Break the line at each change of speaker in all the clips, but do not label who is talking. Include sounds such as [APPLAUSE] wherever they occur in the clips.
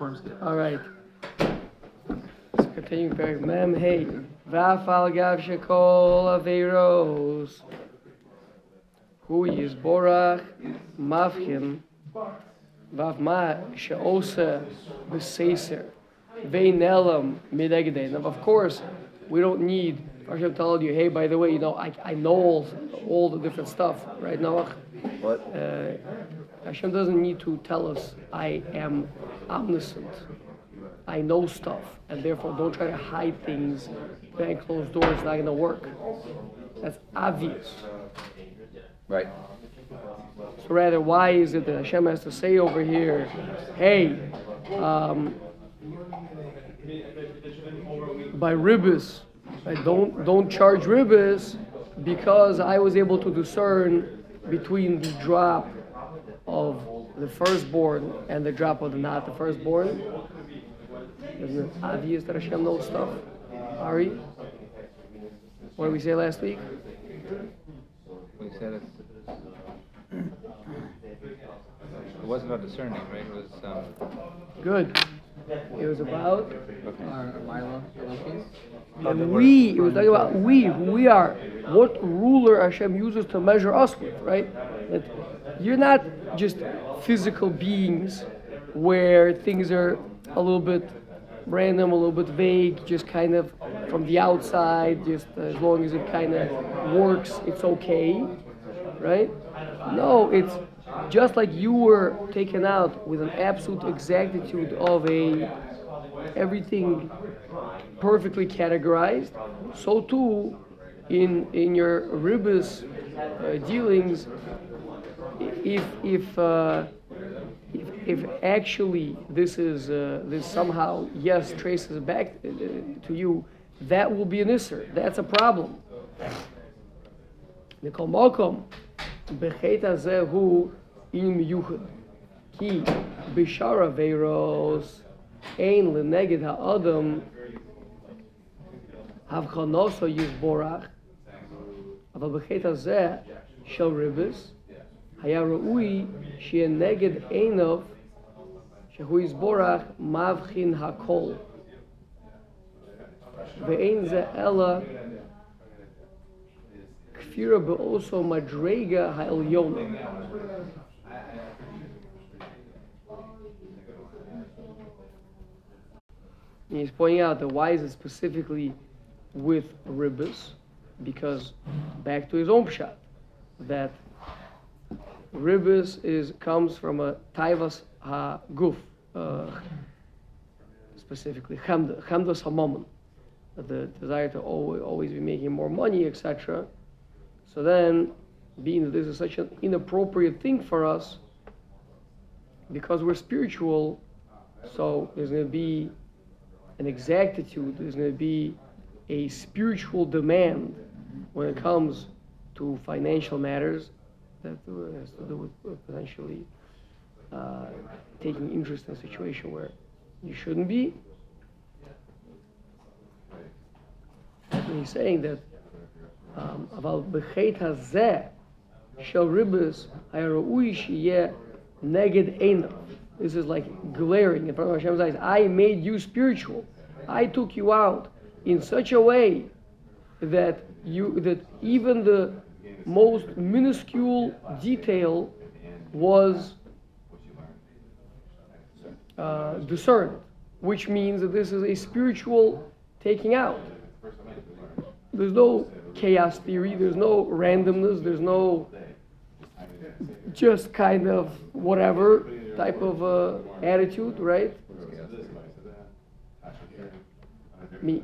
All right. Let's continue Perek Mem Hey. Vafal gav shekol aveiros. Hu yizborach mavchin. Vav ma sheosa b'seiser. Veinelam midegedei. Now, of course, we don't need Hashem told you, hey, by the way, you know, I, I know all, all the different stuff, right, Noach? What? Uh, Hashem doesn't need to tell us, I am omniscient. I know stuff, and therefore don't try to hide things behind closed doors. It's not going to work. That's obvious.
Right.
So rather, why is it that Hashem has to say over here, hey, um, by ribbis, I don't don't charge ribbis because I was able to discern between the drop of the firstborn and the drop of the not the firstborn. Isn't it obvious that Hashem knows stuff? Ari? What did we say last week?
We said it. It wasn't about discerning, right? It was um,
Good. It was about
Our Milo,
about
we. It was talking about we, who we are. What ruler Hashem uses to measure us with, right? That you're not just physical beings where things are a little bit random, a little bit vague, just kind of from the outside, just as long as it kind of works, it's okay, right? No, it's just like you were taken out with an absolute exactitude of a everything perfectly categorized, so too in in your ribus uh, dealings, if if, uh, if, if actually this is uh, this somehow yes traces back uh, to you, that will be an issue. That's a problem. Nikol Malcolm, בחטא הזה הוא עניין מיוחד. כי בשאר עבירות אין לנגד האדם הבחנוסו יסבורך, אבל בחטא הזה של ריבס, היה ראוי שיהיה נגד עיניו שהוא יסבורך מבחין הכל. ואין זה אלא כפירה באוסו מדרגה העליונה. and he's pointing out that why is it specifically with ribbis? Because back to his own pshat, that ribbis is comes from a taivas ha guf, uh, specifically chamdos hamamon, the desire to always, always be making more money, etc. So then, being that this is such an inappropriate thing for us, because we're spiritual, so there's going to be an exactitude, there's going to be a spiritual demand when it comes to financial matters that has to do with potentially uh, taking interest in a situation where you shouldn't be. And he's saying that um, Shel Ribus, Neged ena. This is like glaring in front of Hashem's eyes. I made you spiritual. I took you out in such a way that you that even the most minuscule detail was uh, discerned, which means that this is a spiritual taking out. There's no chaos theory, there's no randomness, there's no just kind of whatever type of uh, attitude, right? Me.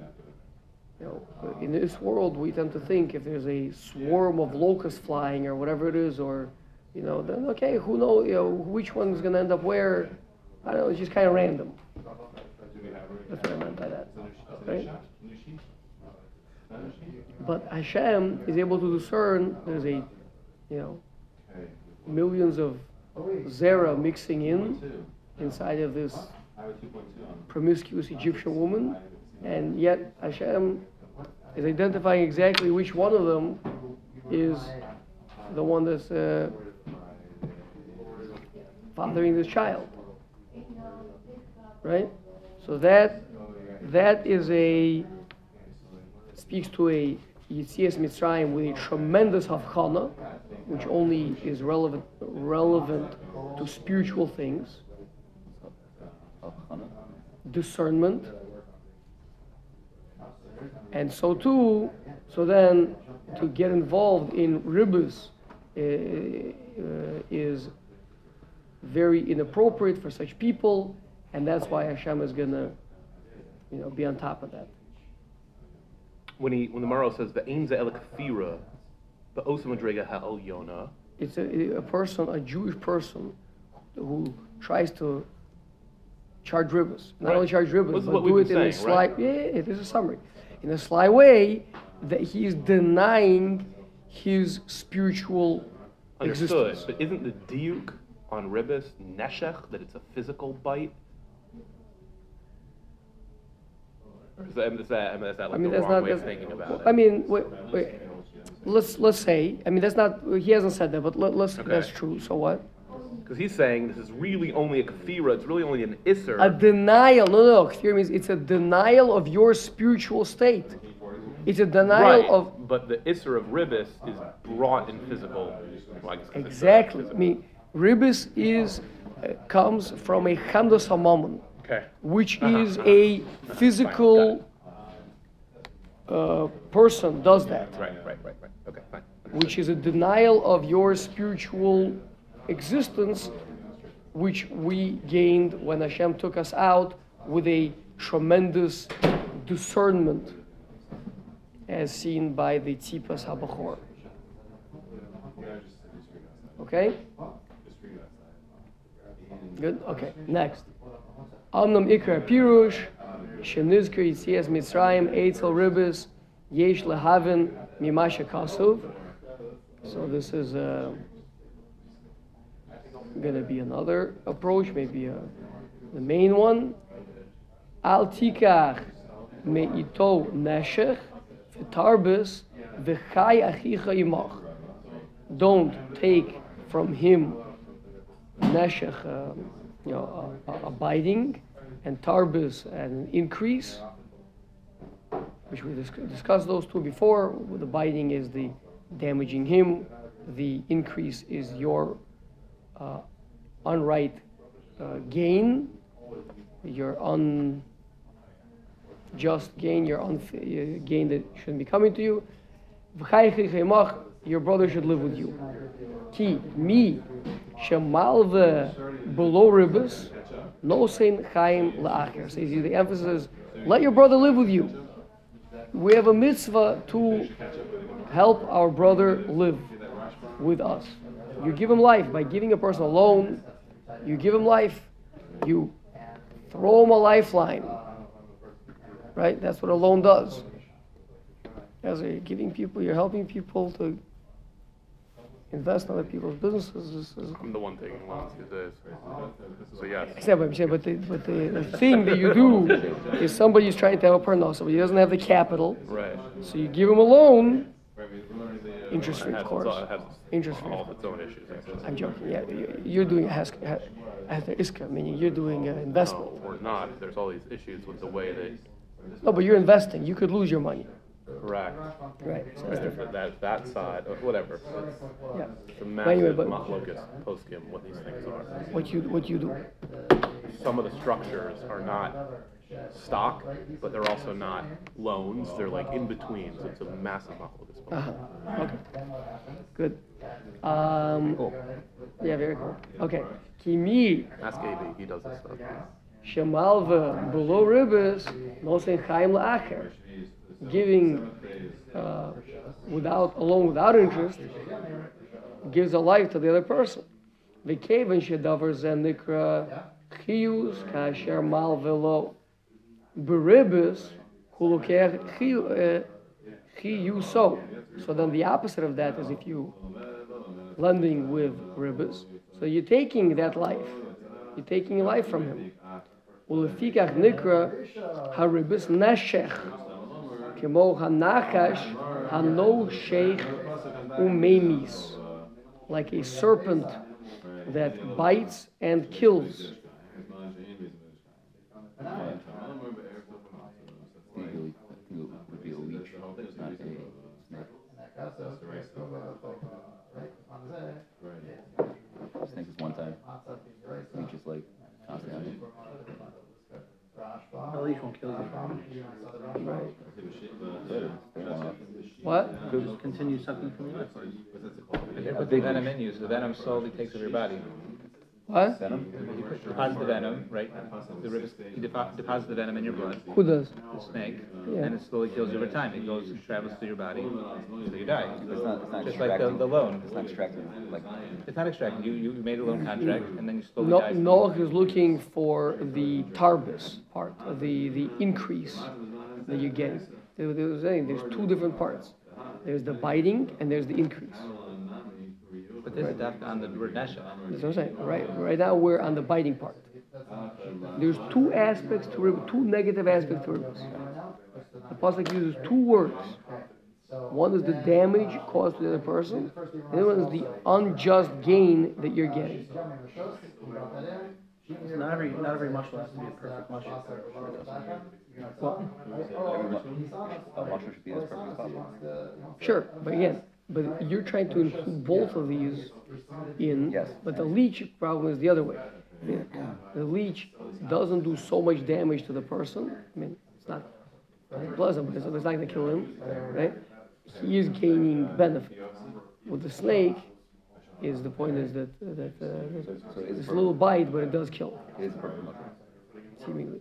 You know, in this world, we tend to think if there's a swarm of locusts flying or whatever it is, or you know, then okay, who knows? You know, which one's going to end up where? I don't know. It's just kind of random. That's what I meant by that, right? But Hashem is able to discern. There's a, you know, millions of zera mixing in inside of this promiscuous Egyptian woman, and yet Hashem is identifying exactly which one of them is the one that's uh, fathering this child. right? So that that is a speaks to a Yitzias Mitzrayim with a tremendous havchana, which only is relevant relevant to spiritual things, discernment, and so too. So then, to get involved in ribbus uh, uh, is very inappropriate for such people, and that's why Hashem is gonna, you know, be on top of that.
When he when the Maro says the Ainza el kafira, the Osamadrega ha'el yona,
It's a, a person, a Jewish person, who tries to charge ribbas. Not
Right.
only charge
is
but do it in
been
a
saying,
sly.
right?
Yeah, yeah, it is a summary. In a sly way, that he is denying his spiritual
understood.
existence.
But isn't the diuk on ribis neshech that it's a physical bite? Or is that, is that, I mean, is that like
I mean,
the
that's
wrong
not.
way of
that's-
thinking about
I
it?
mean, wait, wait. Let's let's say. I mean, that's not. He hasn't said that, but let, let's.
Okay.
That's true. So what?
Because he's saying this is really only a kafira. It's really only an isser.
A denial. No, no. no. Kfir means it's a denial of your spiritual state. It's a denial
right.
of
But the isser of ribis is brought in physical. Well, I guess 'cause it's a
exactly. I
physical.
mean, ribis is uh, comes from a chamdos hamamon,
Okay.
which
Uh-huh,
is
uh-huh.
a physical uh, person does that,
Right, right, right, right. Okay, fine.
which is a denial of your spiritual existence, which we gained when Hashem took us out with a tremendous discernment, as seen by the Tzipas Habachor. Okay? Good? Okay, next. Amnam Ikra Pirush, Shenizkir Yitzias Mitzrayim, Eitzel Ribis, Yesh Lehavin, Mimasha Kasuv. So this is uh, gonna be another approach, maybe uh, the main one. Al tikach me'ito neshech v'tarbis v'chai achicha imach. Don't take from him neshech, uh, you know, abiding, and tarbis and increase, which we dis- discussed those two before. The abiding is the damaging him. The increase is your uh, unright uh, gain, your unjust gain, your unf- gain that shouldn't be coming to you. Your brother should live with you. Ki mi shemalve below ribus, no sein chaim la'acher. Says the emphasis is let your brother live with you. We have a mitzvah to help our brother live with us. You give him life by giving a person a loan. You give him life. You throw him a lifeline. Right? That's what a loan does. As a giving people, you're helping people to invest in other people's businesses. This is,
I'm the one taking loans these days. So yes.
Except, but, I'm saying, but, the, but the, the thing that you do is somebody's trying to help her now. Somebody doesn't have the capital,
Right.
so you give him a loan. Interest
has,
of course.
own- it has
Interest free.
all of its own issues.
I'm joking. Yeah, you- you're doing a hask- ha- after meaning you're doing uh, investment.
No, we're not. There's all these issues with the way they.
No, but you're investing. You could lose your money.
Correct.
Right. So that's different.
That, that, that side, uh, whatever. It's,
Yeah.
it's a massive
but
machlokas poskim, what these things are.
what you what you do?
Some of the structures are not stock, but they're also not loans. They're like in between, so it's a massive machlokas.
Uh-huh. Okay. Good. Um, yeah, very cool. Okay. Kimi
Ask AB, he does this stuff.
shemalva below ribis nosen chaim la'acher giving uh, without alone without interest gives a life to the other person. V'kevan shedavar zenikra chius kasher mal velo beribis you chiyuso. Uh, so then the opposite of that is if you lending with ribis, so you're taking that life, you're taking life from him. Ulefikach nikra haribis nashech. כמו Hanachash Hano Sheikh Umemis, like a serpent that bites and kills.
One time. Like constantly.
Right.
They wanna-
What?
Just continue sucking from your lips.
They the venom in you, so the venom slowly takes over your body.
What?
Venom?
You put- deposit the venom, right? The ribs, you depo- deposit the venom in your blood,
Who does?
the snake,
Yeah.
and it slowly kills you over time. It goes, and travels through your body, so you die.
It's not, it's not
Just like the,
extracting.
the loan.
It's not extracting, like,
It's not extracting. You, you made a loan contract, and then you slowly
No,
die.
Noach is looking for the tarbis part, the, the increase that you get. There, there was saying, there's two different parts. There's the biting and there's the increase.
But this is dafka on the word neshech.
That's what I'm saying. Right, right now we're on the biting part. There's two aspects to rib, two negative aspects to ribs. The pasuk uses two words. One is the damage caused to the other person, and the other one is the unjust gain that you're getting.
Not every, not every mushroom has to be a perfect mushroom.
Well,
every mu- a mushroom should be as perfect as possible.
Sure, but again, but you're trying to include both of these in.
Yes.
But the leech problem is the other way. The leech doesn't do so much damage to the person. I mean, it's not pleasant, but it's, it's not going to kill him, right? He is gaining benefit. With the snake, is the point is that that uh,
So it's
it's a little bite, but it does kill
It is perfect
seemingly.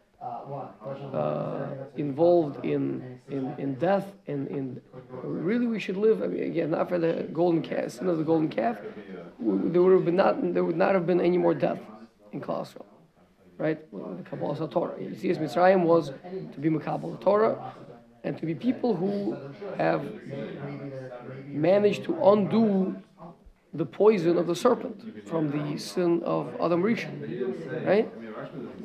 uh, involved in, in, in death and in really we should live I mean, again not for the golden calf sin of the golden calf there would have been not there would not have been any more death in Colossae right? The Kabbalah Torah. You see as Mitzrayim was to be Makabal Torah and to be people who have managed to undo the poison of the serpent from the sin of Adam Rishon, right?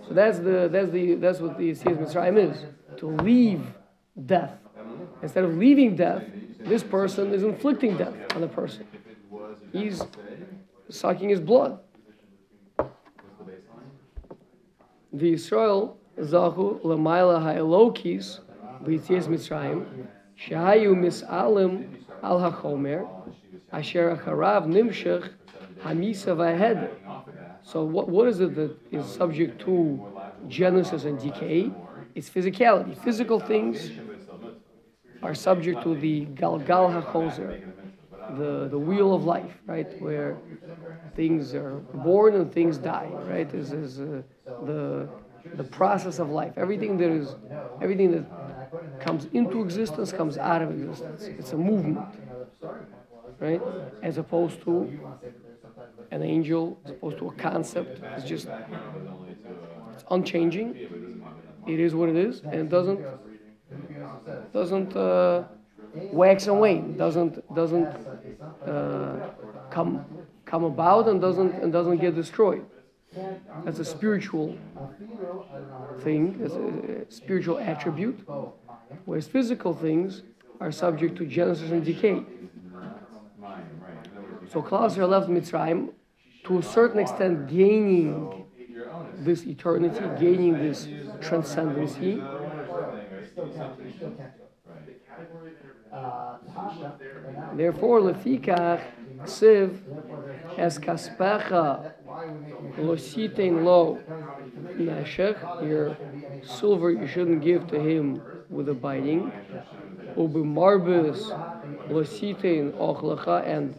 So that's the that's the that's what the Yetzias Mitzrayim is to leave death instead of leaving death. This person is inflicting death on the person. He's sucking his blood. The Israel zahu lamaila ha'elokis b'yitzias Mitzrayim shahayu mis'alim al hachomer asher acharav nimshech hamisa v'ahed. So what, what is it that is subject to genesis and decay? It's physicality. Physical things are subject to the galgal hachozer, the, the wheel of life, right? Where things are born and things die, right? This is uh, the, the process of life. Everything that is, everything that comes into existence comes out of existence. It's a movement, right? As opposed to an angel, as opposed to a concept. It's just, it's unchanging. It is what it is, and doesn't, doesn't uh, wax and wane. Doesn't doesn't uh, come come about and doesn't and doesn't get destroyed. That's a spiritual thing. It's a, a spiritual attribute, whereas physical things are subject to genesis and decay. So Klaus left Mitzrayim to a certain extent gaining this eternity, gaining this transcendency. Therefore, lefikach siv es kaspecha lo sitein lo neshech, your silver you shouldn't give to him with a biting. Ubimarbis lo sitein ochlecha, and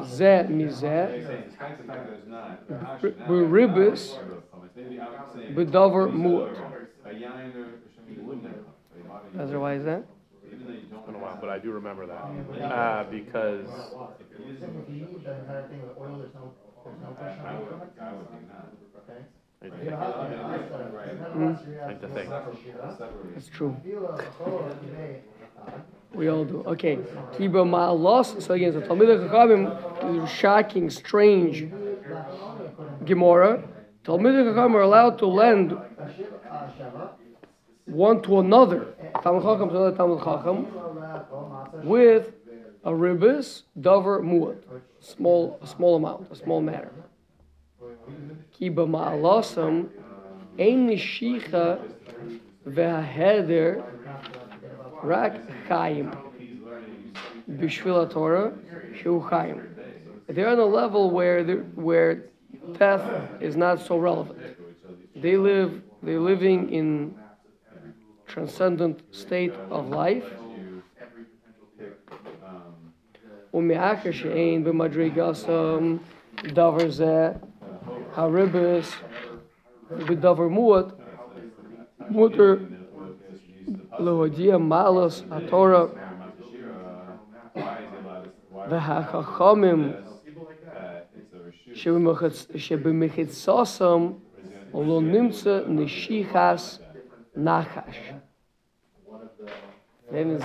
זה מזה, בריבס, בדבר מות. Ezra, why is that?
It's been a while, but I do remember that. Uh, because I think, I think the thing.
That's true. We all do. Okay. Kiba ma'alos. So again, so Talmud Chachamim is shocking, strange Gemara. Talmud Chachamim are allowed to lend one to another. Talmud Chacham to another Talmud Chacham with a ribis, dover, muad. Small, a small amount, a small matter. Kiba ma'alosam ein nishicha ve'aheder רק חיים. בשביל התורה, שהוא חיים. They're on a level where the, where death is not so relevant. They live, they're living in transcendent state of life. ומאחר שאין במדרגסם דבר זה הריבס בדבר מועט, מותר Lodia Malos Hatorah. V'hachachamim shebimichitzosam lo nimtza nishichas nachash. Then is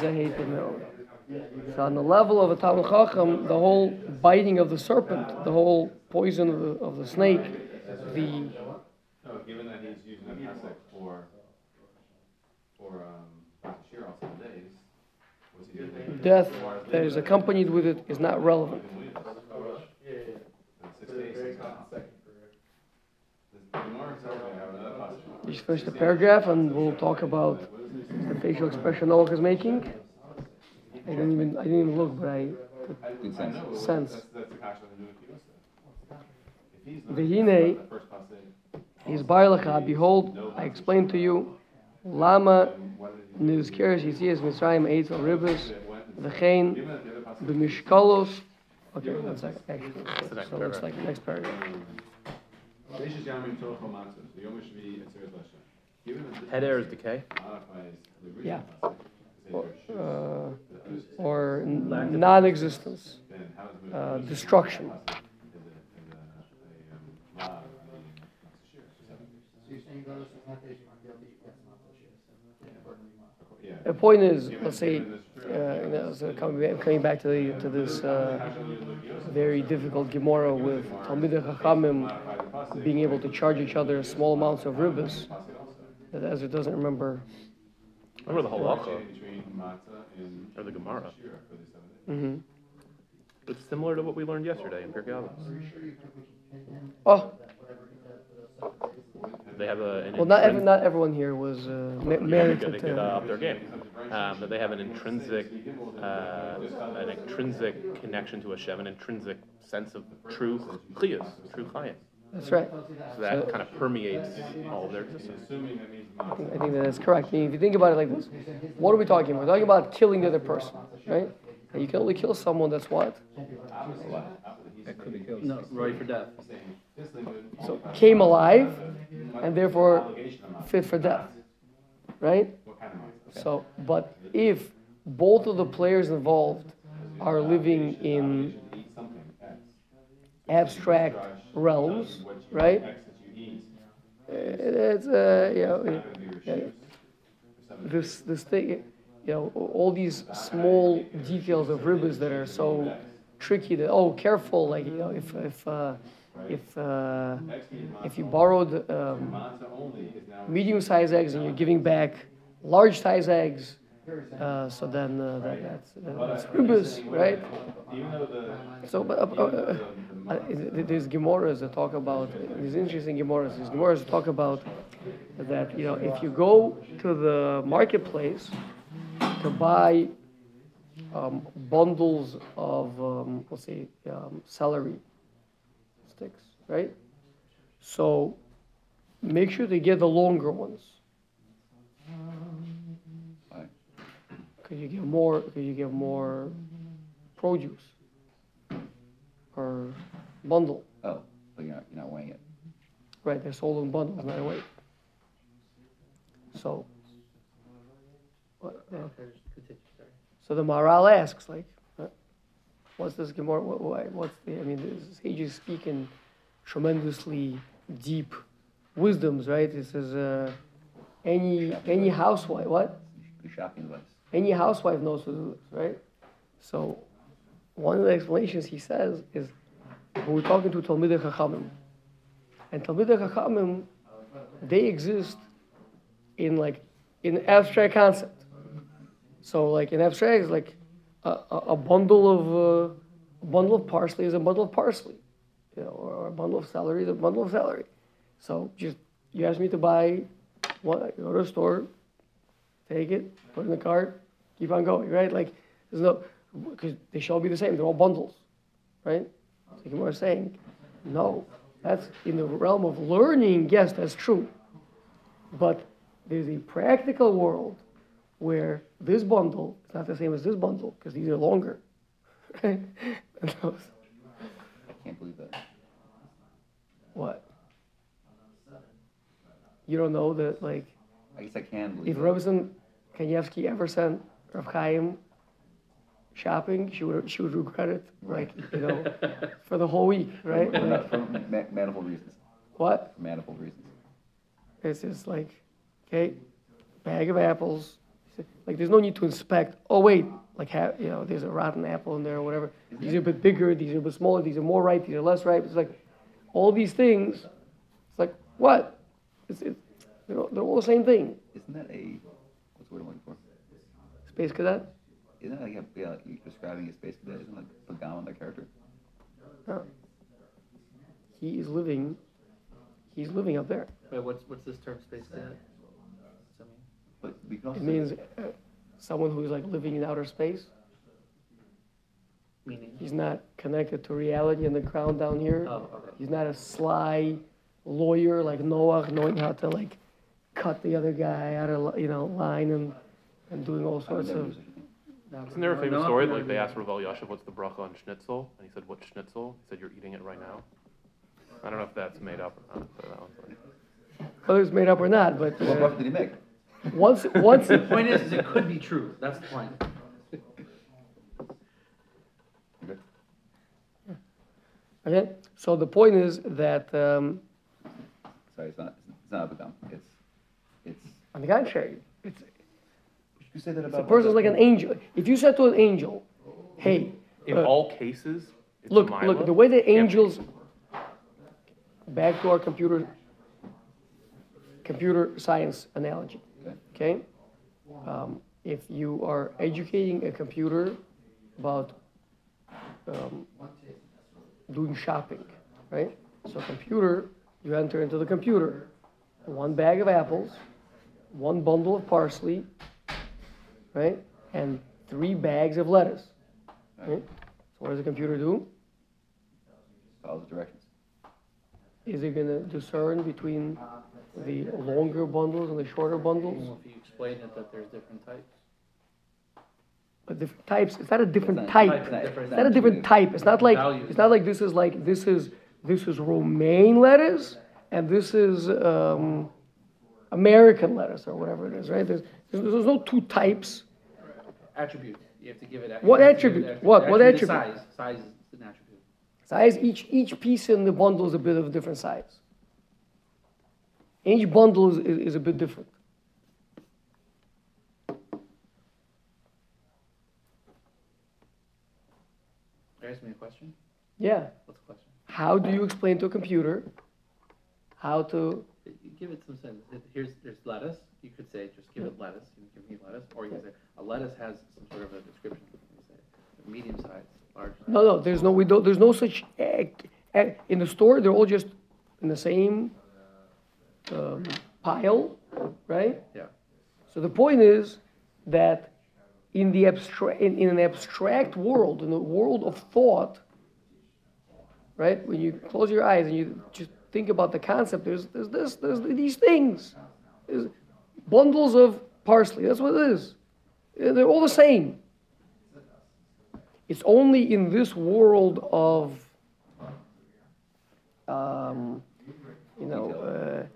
So on the level of a Talmud Chacham, the whole biting of the serpent, the whole poison of the, of the snake, the...
No, given that he's using a for, for um,
death that is accompanied with it is not relevant.
Six days, six months. The Gemara tells me, I have another pasuk.
Just finish the paragraph and we'll talk about the facial expression Noach is making. I didn't even I didn't even look, but I
Good sense.
sense.
That's, that's the kasha of the new If he's not,
Vehine
the first pasuk,
is Barlacha, behold, I explained to you, Lama
what did he,
Nizkeres Yitzias Mitzrayim Eitz al Ribis, V'chein
given the other
B'mishkalos. Okay, one second, actually.
the next
So it's like the next paragraph.
Beishas Yamim Torah Matzah, the Yom Shvi Etzeres Lashem. Given that this
Head air is decay.
modifies the original
Yeah. Or, uh, or non-existence,
Then how does it?
uh, destruction.
Is a, is a, a, um, law of the Shir. Yeah.
The point is, let's say, uh, you know, so coming back, coming back to the, to this uh, very difficult Gemara with Talmidei Chachamim being able to charge each other small amounts of ribbis, that Ezra doesn't remember.
Remember the halacha
Between matzah and
or the Gemara.
Shira for the seven days.
hmm
It's similar to what we learned yesterday in Pirkei Avos.
Oh,
They have a. An
well, not every,
intrin-
not everyone here was uh, ma-
Yeah,
married
they
to.
they could uh, up their game. Um, that they have an intrinsic, uh, an intrinsic connection to Hashem, an intrinsic sense of true chiyus, true chayim.
That's right.
So that kind of permeates all of their existence.
Assuming that means
I think, I think that is correct. I mean, if you think about it like this, what are we talking about? We're talking about killing the other person, right? And you can only kill someone that's what?
That could be killed.
No, ready for death.
So came alive and therefore fit for death, right?
What kind of matzah?
So, but if both of the players involved are living in
Eat something, X.
abstract realms, right?
X that you eat,
Uh, It's uh, you know,
not gonna be your
yeah,
Shir. For seven
this this thing, you know, all these small details of ribbis that are so tricky. That oh, careful, like you know, if if uh, if uh,
X means matzah.
if you borrowed um,
Matzah only is now.
medium-sized eggs and you're giving back large-sized eggs, uh, so then uh, that, that's that's ribbis, right?
Even though the.
So, but uh, uh, uh, uh, there's Gemaras that talk about these interesting Gemaras. These Gemaras that talk about that you know if you go to the marketplace to buy um, bundles of um, let's say um, celery sticks, right? So make sure to get the longer ones.
Why?
Because you get more, because you get more produce per bundle.
Oh, but you're not, you're not weighing it.
Right, they're sold in bundles, not in weight. So, So the Maharal asks, like, uh, what's this Gemara? What, why, what's the? I mean, the sages speak in tremendously deep wisdoms, right? It says, uh, any any housewife, what? Any housewife knows to do this, right? So, one of the explanations he says is we're talking to Talmidei Chachamim, and Talmidei Chachamim, they exist in like in abstract concept. So, like in abstract, it's like a, a, bundle of uh, a bundle of parsley is a bundle of parsley, you know, or a bundle of celery is a bundle of celery. So, just you ask me to buy one, you go to the store, take it, put it in the cart, keep on going, right? Like, there's no, because they should all be the same, they're all bundles, right? So Gemara is saying, no, that's in the realm of learning, yes, that's true. But there's a practical world where this bundle is not the same as this bundle, because these are longer, [LAUGHS] right? Those,
I can't believe that.
what? You don't know that, like,
I guess I can believe
If
that.
Rebbetzin Kanievsky ever sent Rav Chaim shopping, she would she would regret it, like you know, [LAUGHS] for the whole week, right?
For,
Like,
for ma- manifold reasons.
what?
For manifold reasons.
It's just like, okay, bag of apples. Like there's no need to inspect. Oh wait, like ha- you know, there's a rotten apple in there or whatever. These are a bit bigger. These are a bit smaller. These are more ripe. These are less ripe. It's like all these things. It's like what? It's, it's they're, all, they're all the same thing.
Isn't that a what's the word I'm looking for?
Space cadet.
Isn't that like a, yeah, like you're describing a space cadet? Isn't like Pagam that character?
No. He is living. He's living up there.
Wait, what's, what's this term, space cadet? What's that mean?
But we can also
It means uh, someone who is like living in outer space.
Meaning?
He's not connected to reality and the ground down here.
Oh, okay.
He's not a sly lawyer like Noah, knowing how to like cut the other guy out of you know line and and doing all sorts of.
use such a thing.
Isn't there a famous
no,
story,
no,
like they asked Rav Elyashiv, what's the bracha on schnitzel? And he said, what schnitzel? He said, you're eating it right now. I don't know if that's made up or not, but that one's like.
Whether it's made up or not, but
What
uh,
bracha did he make?
Once once
The point is, is it could be true, that's the point.
Okay.
okay. So the point is that um,
Sorry, it's not. It's not a Pagam. It's it's.
on the contrary, it's
You say that about.
the
about.
person's like an angel. If you said to an angel, "Hey,"
In
uh,
all cases, it's
Look,
Mila.
look, the way that angels, back to our computer, computer science analogy,
Okay.
Um, if you are educating a computer about um, doing shopping, right? So computer, you enter into the computer, one bag of apples, one bundle of parsley, right? And three bags of lettuce, right? So what does the computer do?
Follow the directions.
Is it gonna discern between the longer bundles and the shorter bundles?
Well, If you explain it that there's different types.
But different types, it's not a different
It's not-
type.
it's not-
It's
it's
not a different type. It's not like, it's not like this is like, this is, this is romaine lettuce and this is, um, American lettuce or whatever it is, right? There's, there's, there's no two types.
Attributes, you have to give it.
What
you have to give it
attribute? What- what attribute?
Size, size is an attribute.
Size, each, each piece in the bundle is a bit of a different size. Each bundle is, is is a bit different.
Can you ask me a question?
Yeah.
What's the question?
How do you explain to a computer how to,
Give it some sense. Here's, there's lettuce, you could say, just give it lettuce, you can give me lettuce, or you can say, a lettuce has some sort of a description. You can say, Medium size.
No, no, there's no, we don't, there's no such, in the store, they're all just in the same um, pile, right?
Yeah.
So the point is that in the abstract, in, in an abstract world, in the world of thought, right? When you close your eyes and you just think about the concept, there's, there's this, there's these things. There's bundles of parsley, that's what it is. They're all the same. It's only in this world of, um, you know, uh,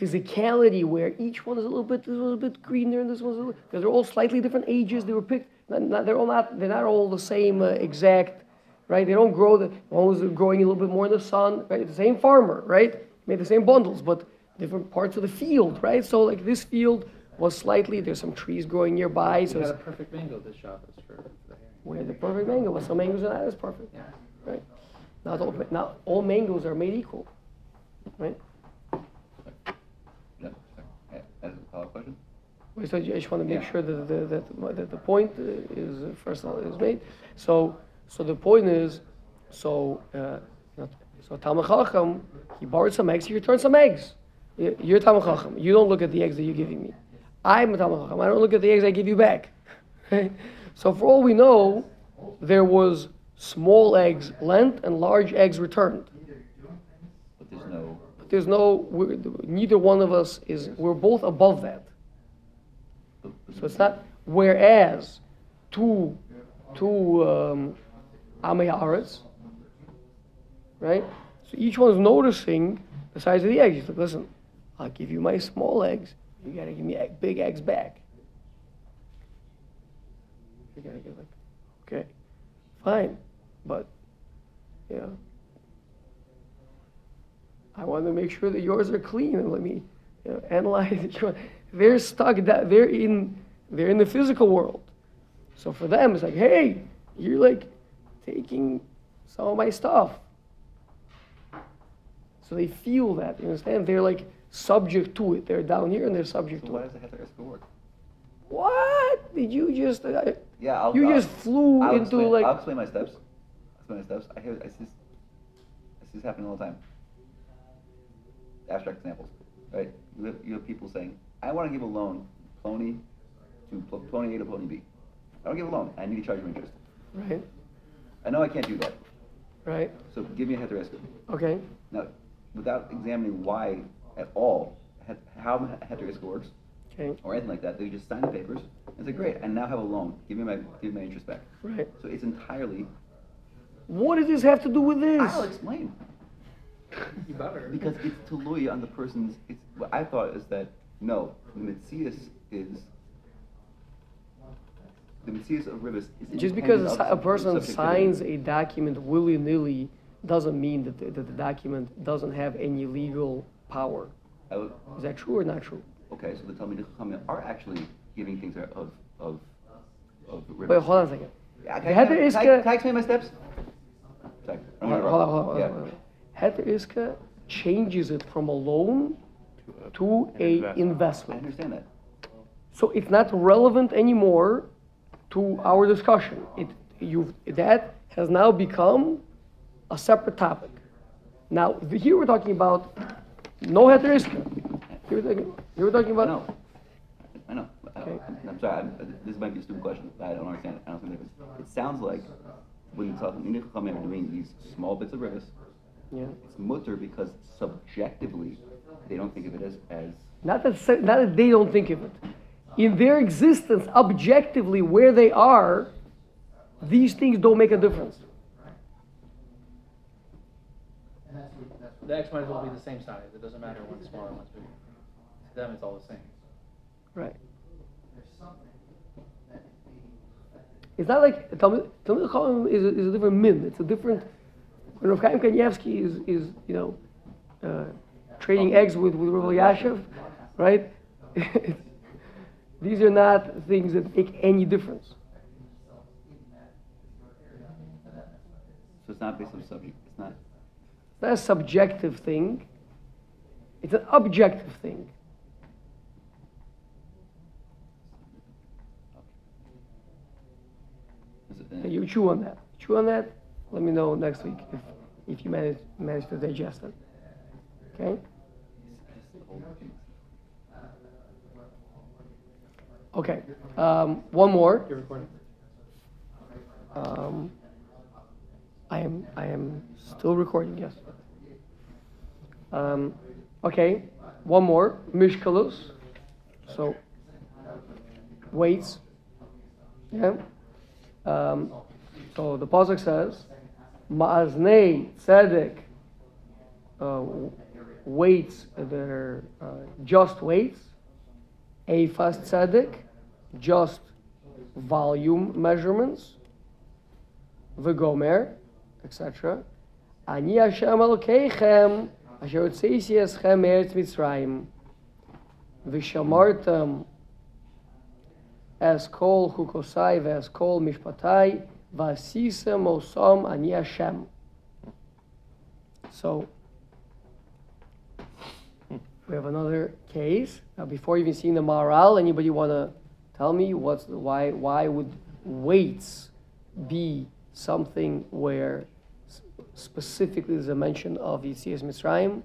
physicality where each one is a little bit, a little bit greener and this one's a little, because they're all slightly different ages. They were picked. Not, not, they're all not. They're not all the same uh, exact, right? They don't grow. The one was growing a little bit more in the sun. Right? The same farmer, right? Made the same bundles, but different parts of the field, right? So like this field was slightly. There's some trees growing nearby, so it's
got a perfect mango this Shabbos for for the hearing.
Where the perfect mango was. Some mangoes are not as perfect,
Yeah.
right? Not all, not all mangoes are made equal, right?
Yeah, sorry. As a follow-up question?
Well, So I just want to make
Yeah.
sure that the, that, that the point uh, is, uh, first of all, is made. So, so the point is, so, uh, not- so Talmud Chacham, he borrowed some eggs, he returned some eggs. You- You're Talmud Chacham, you don't look at the eggs that you're giving me. I'm a Talmud Chacham, I don't look at the eggs I give you back. So for all we know, there was small eggs lent and large eggs returned.
But there's no,
But there's no, neither one of us is, we're both above that. So it's not whereas two two um, right? So each one's noticing the size of the eggs. He's like, listen, I'll give you my small eggs. You gotta give me egg, big eggs back. You gotta give like, okay, fine, but you know, I want to make sure that yours are clean and let me you know, analyze each [LAUGHS] one. They're stuck. That they're in. They're in the physical world. So for them, it's like, hey, you're like taking some of my stuff. So they feel that. You understand? They're like subject to it. They're down here and they're subject
So
to
why
it.
does the Heter Iska work?
What did you just? Uh,
Yeah, I'll.
you
I'll-
just flew
I'll
into
explain,
like.
I'll explain my steps. I'll explain my steps. I hear, I see, this- I see this happening all the time. Abstract examples, right? You have, you have people saying, I want to give a loan, Plony to Pl- Plony A to Plony B. I don't give a loan. I need to charge you interest.
Right.
I know I can't do that.
Right.
So give me a Heter Iska.
Okay.
Now, without examining why at all, how Heter Iska works,
Okay.
or anything like that, they just sign the papers and say, great, I now have a loan. Give me my, give me my interest back.
Right.
So it's entirely.
What does this have to do with this?
I'll explain. [LAUGHS]
You better.
Because it's to Tului on the person's. It's what I thought is that no, the Mitzias is. The Mitzias of Ribis is
Just because a, a person signs a document willy nilly doesn't mean that the, that the document doesn't have any legal power.
Would-
Is that true or not true?
okay, so the Talmud Chachamim are actually giving things of of of Ribis.
Wait, hold on a second.
Yeah,
The
can, I- can, I- can I explain my steps? Sorry, I'm
Hold on, hold on, hold on.
yeah.
hold on. Heter Iska changes it from a loan to
An
a
investment.
I understand that.
So it's not relevant anymore to our discussion. It, you, that has now become a separate topic. Now, the- here we're talking about no Heter Iska. Here we're talking, here we're talking about.
know. I know. I-
Okay.
I'm sorry. I'm, this might be a stupid question. but I don't understand it. I don't think it is. It sounds like when the Talmud Chachamim are doing these small bits of Ribis,
Yeah.
it's mutter because subjectively they don't think of it as, as
Not that, not that they don't think of it. In their existence, objectively, where they are, these things don't make a difference.
The X might as well be the same size. It doesn't matter one's smaller, one's bigger. To them, it's all the same.
Right. It's not like Talmud Talmud Chacham is a, is a different min. It's a different. When Rav Chaim Kanievsky is is you know uh, trading eggs with with Rav Yashiv, right? [LAUGHS] These are not things that make any difference.
so it's not based on subject. It's not.
It's not a subjective thing. It's an objective thing. You chew on that. Chew on that. Let me know next week if if you manage manage to digest it. Okay. Okay. Um, one more.
You're recording?
Um, I am I am still recording. Yes. Um, okay. One more. Mishkalus. So weights. Yeah. Um, so the pasuk says, "Ma'aznei tzedek uh, are uh, just weights, Ephas tzedek, just volume measurements, v'gomer, etc. Ani Hashem Elokeichem, asher hotzeisi eschem me'eretz Mitzrayim, v'shamartem es kol chukosai ve'es kol mishpatai, v'asisem osam ani Hashem. So, we have another case. Now, before even seeing the Maharal, anybody want to tell me what's the, why? Why would weights be something where specifically there's a mention of Yitzias Mitzrayim?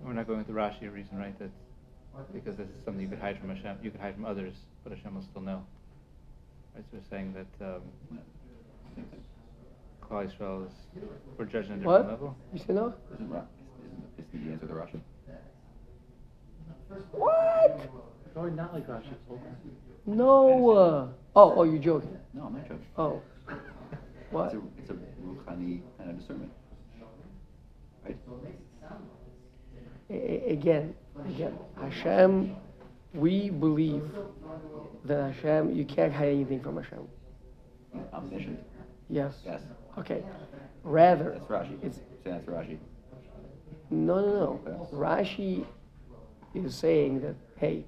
We're not going with the Rashi reason, right? That because this is something you could hide from Hashem, you could hide from others, but Hashem will still know. Right? So we're saying that um, Klal Yisrael is we're judging at a different
What?
level.
You say no?
Isn't Ra, isn't, isn't the answer the Rashi?
What?
It's already not like Rashi.
No. Uh, oh, oh, you're joking.
No, I'm not joking.
Oh, what?
It's a, it's a Ruchani kind of discernment. Right?
A- a- again, again, Hashem, we believe that Hashem, you can't hide anything from Hashem.
Omniscient.
Yes.
Yes.
Okay. Rather,
That's Rashi.
it's
that's Rashi.
no, no, no. Rashi is saying that, hey,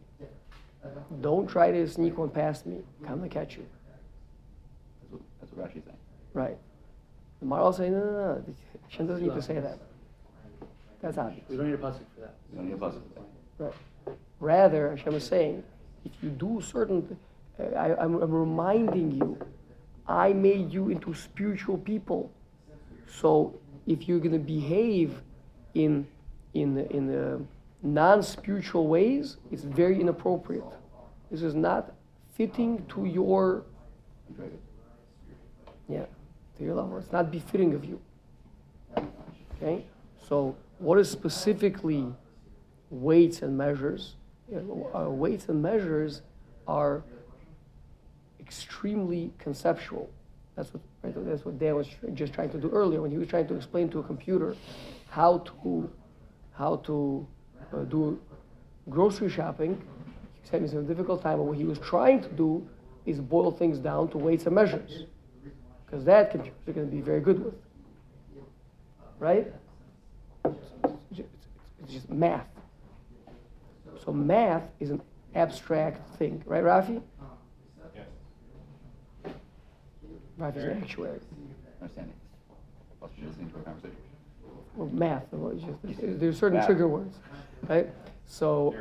don't try to sneak one past me. Come to catch you.
That's what, that's what Rashi's saying.
Right. The Maharal saying, no, no, no. Hashem doesn't need to say that. That's obvious.
We don't need a pasuk for that.
You don't need a puzzle.
Right. Rather, Hashem is saying, if you do certain, uh, I, I'm, I'm reminding you, I made you into spiritual people. So if you're going to behave in in in the non-spiritual ways, it's very inappropriate. This is not fitting to your yeah to your level. It's not befitting of you. Okay. So what is specifically weights and measures. Uh, weights and measures are extremely conceptual. That's what right, that's what Dan was just trying to do earlier when he was trying to explain to a computer how to how to uh, do grocery shopping. He was having some difficult time, but what he was trying to do is boil things down to weights and measures, because that computers are going to be very good with, right? It's just, math. So math is an abstract thing, right, Rafi? Rafi's an actuary.
Understanding. Plus you're listening to conversation.
Well, math, well, it's just, there's, certain
Math.
trigger words, right? So,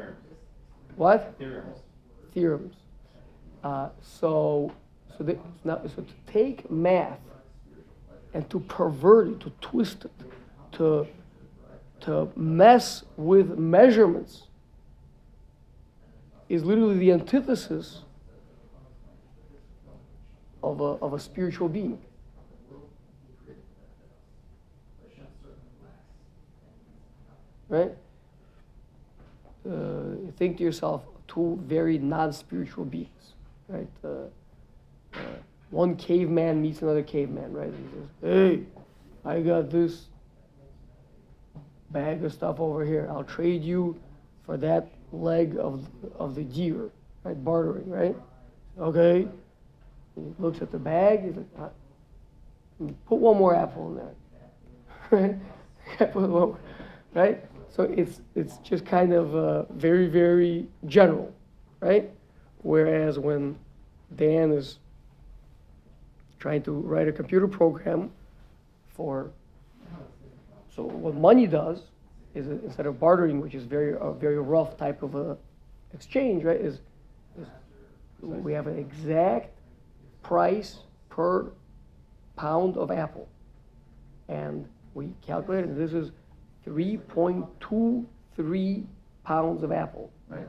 what?
Theorems.
Theorems. Uh, so, so, they, now, so to take math and to pervert it, to twist it, to to mess with measurements is literally the antithesis of a, of a spiritual being. Right? Uh, think to yourself, two very non spiritual beings. Right? Uh, uh, one caveman meets another caveman, right? He says, Hey, I got this bag of stuff over here. I'll trade you for that leg of, of the deer, right? Bartering, right? Okay. He looks at the bag. He's like, "Uh, put one more apple in there, [LAUGHS] right? [LAUGHS] Put one more, right? So it's it's just kind of uh, very very general, right? Whereas when Dan is trying to write a computer program for so what money does is instead of bartering, which is very a very rough type of a exchange, right? Is, is we have an exact price per pound of apple, and we calculated this is 3.23 pounds of apple, right?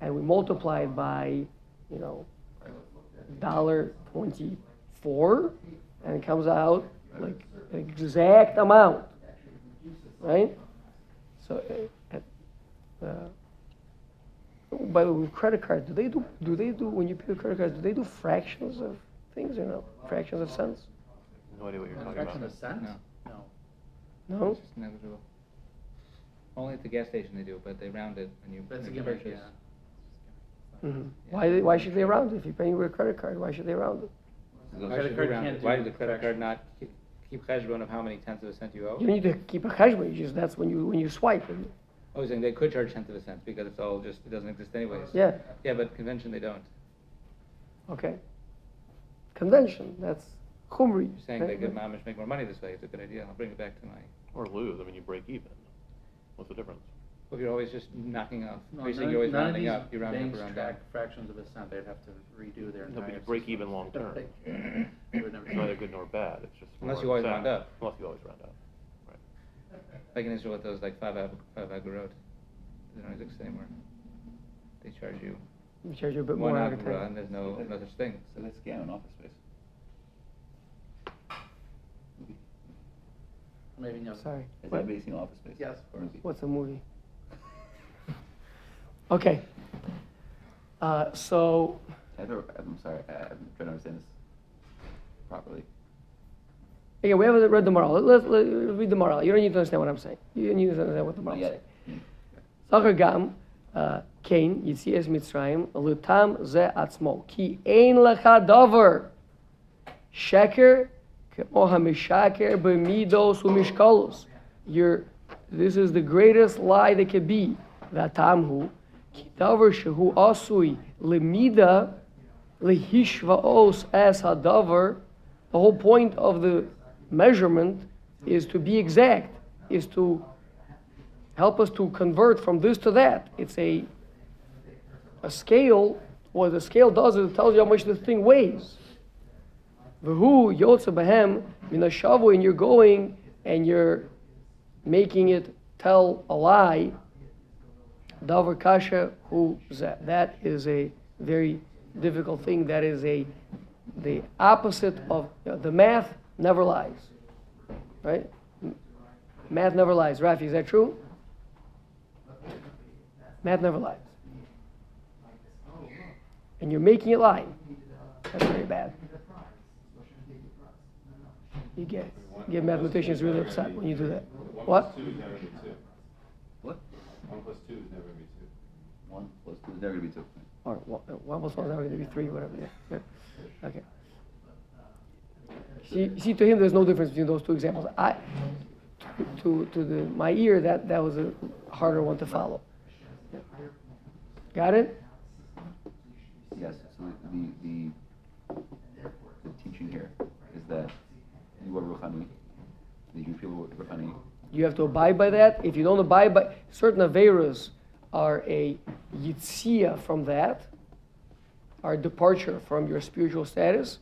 And we multiply it by, you know, dollar twenty-four, and it comes out like an exact amount right? So, uh, uh, by the way, with credit cards, do they do, do they do, when you pay with credit cards, do they do fractions of things or no? Fractions of cents?
No idea what you're talking
Fraction
about.
of a cent?
No.
No.
No?
It's just negligible. Only at the gas station they do, but they round it when you
But it's a
make a
gimmick,
purchase.
yeah.
Mhm. Why, they- why should they round it? If you're paying with a credit card, why should they round it?
Why
Credit
should
card
round
can't
it? Why
do
does the credit card not keep- keep cheshbon of how many tenths of a cent you owe?
You don't need to keep a cheshbon, you just, that's when you, when you swipe. it.
Oh, I was saying they could charge tenth of a cent because it's all just, it doesn't exist anyways.
Yeah,
Yeah, but convention they don't.
okay. Convention, that's chumri.
You're saying they
right?
could mamish make more money this way, it's a good idea, I'll bring it back to my,
Or lose, I mean, you break even. What's the difference?
Well, if you're always just knocking off,
No,
basically
none-
you're always
none of
rounding
these
up, you're rounding up
banks
around down.
track fractions of a cent, they'd have to redo their
No, but
entire.
you break even long [LAUGHS] term.
They would never
It's neither good nor bad, it's just.
Unless
more
you always
sad.
round up.
Unless you always round up, right.
Like in Israel with those like five ag, five agorot, they don't exist anymore. They charge you
You charge you a bit
one
more every
agora
time.
and there's no, no such thing.
So let's get an office space.
Maybe, no.
Sorry.
Has
What?
anybody seen Office Space?
Yes.
Or movie?
What's a movie? Okay. Uh, so.
I'm sorry, I'm trying to understand this properly.
Okay, we haven't read the Maharal. Let's, let's read the Maharal. You don't need to understand what I'm saying. You need to understand what the Maharal is saying. Zachar gam, uh, Cain, Yitzias Mitzrayim, Lutam ze atzmo. Ki ein lecha dover. Sheker, kemo hamishaker, b'midos umishkolos. You're, this is the greatest lie that could be. That tamhu. כי דבר שהוא עשוי למידה, להשוואות as הדבר, the whole point of the measurement is to be exact, is to help us to convert from this to that. It's a a scale. What the scale does is it tells you how much the thing weighs. V'hu yotze behem min hashavu, and you're going and you're making it tell a lie. Davar kasha zeh. That is a very difficult thing. That is a the opposite of you know, the math never lies, right? Math never lies. Rafi, is that true? Math never lies. And you're making it lie. That's very bad. You get you get mathematicians really upset when you do that. What?
One plus two is never gonna be two.
One plus two is never gonna be two.
Or one, uh, one plus one is never going to be three, whatever. Yeah. yeah. Okay. See, see, to him, there's no difference between those two examples. I, to, to the, my ear, that, that was a harder one to follow. Yeah. Got it?
Yes, so the, the, the teaching here is that you are Ruchani, the Jewish people are Ruchani,
You have to abide by that. If you don't abide by certain averas, are a yitzia from that, are departure from your spiritual status,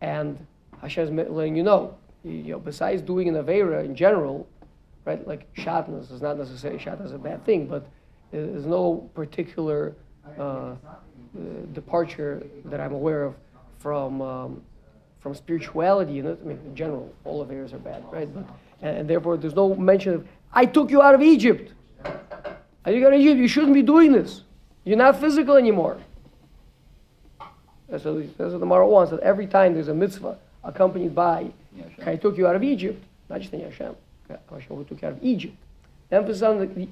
and Hashem's ma- letting you know. You know, besides doing an avera in general, right? Like shatnas is not necessarily shatna is a bad thing, but there's no particular uh, uh, departure that I'm aware of from um, from spirituality in it. I mean, in general, all averas are bad, right? But and, therefore, there's no mention of I took you out of Egypt. I took you out of Egypt. You shouldn't be doing this. You're not physical anymore. That's what, that's what the Maharal wants. That every time there's a mitzvah accompanied by I took you out of Egypt, not just in Hashem. Hashem who took you out of Egypt. The emphasis on the, the,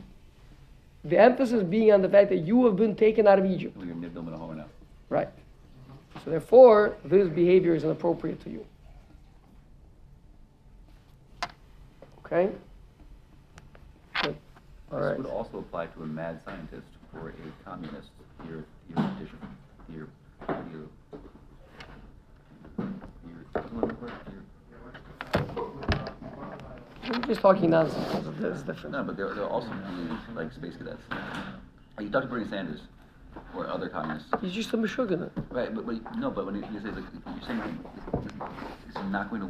the emphasis being on the fact that you have been taken out of Egypt.
we're gonna build a home now.
Right. So therefore, this behavior is inappropriate to you. Okay? Good. All
This
right.
would also apply to a mad scientist or a communist, your, your addition, your, your, your, your,
We're just talking nonsense. That's different.
no, but there, there'll also like space cadets. You you to Bernie Sanders or other communists?
He's just a Meshuggah.
Right, but, but, no, but when you say, like, you're saying, it's not going to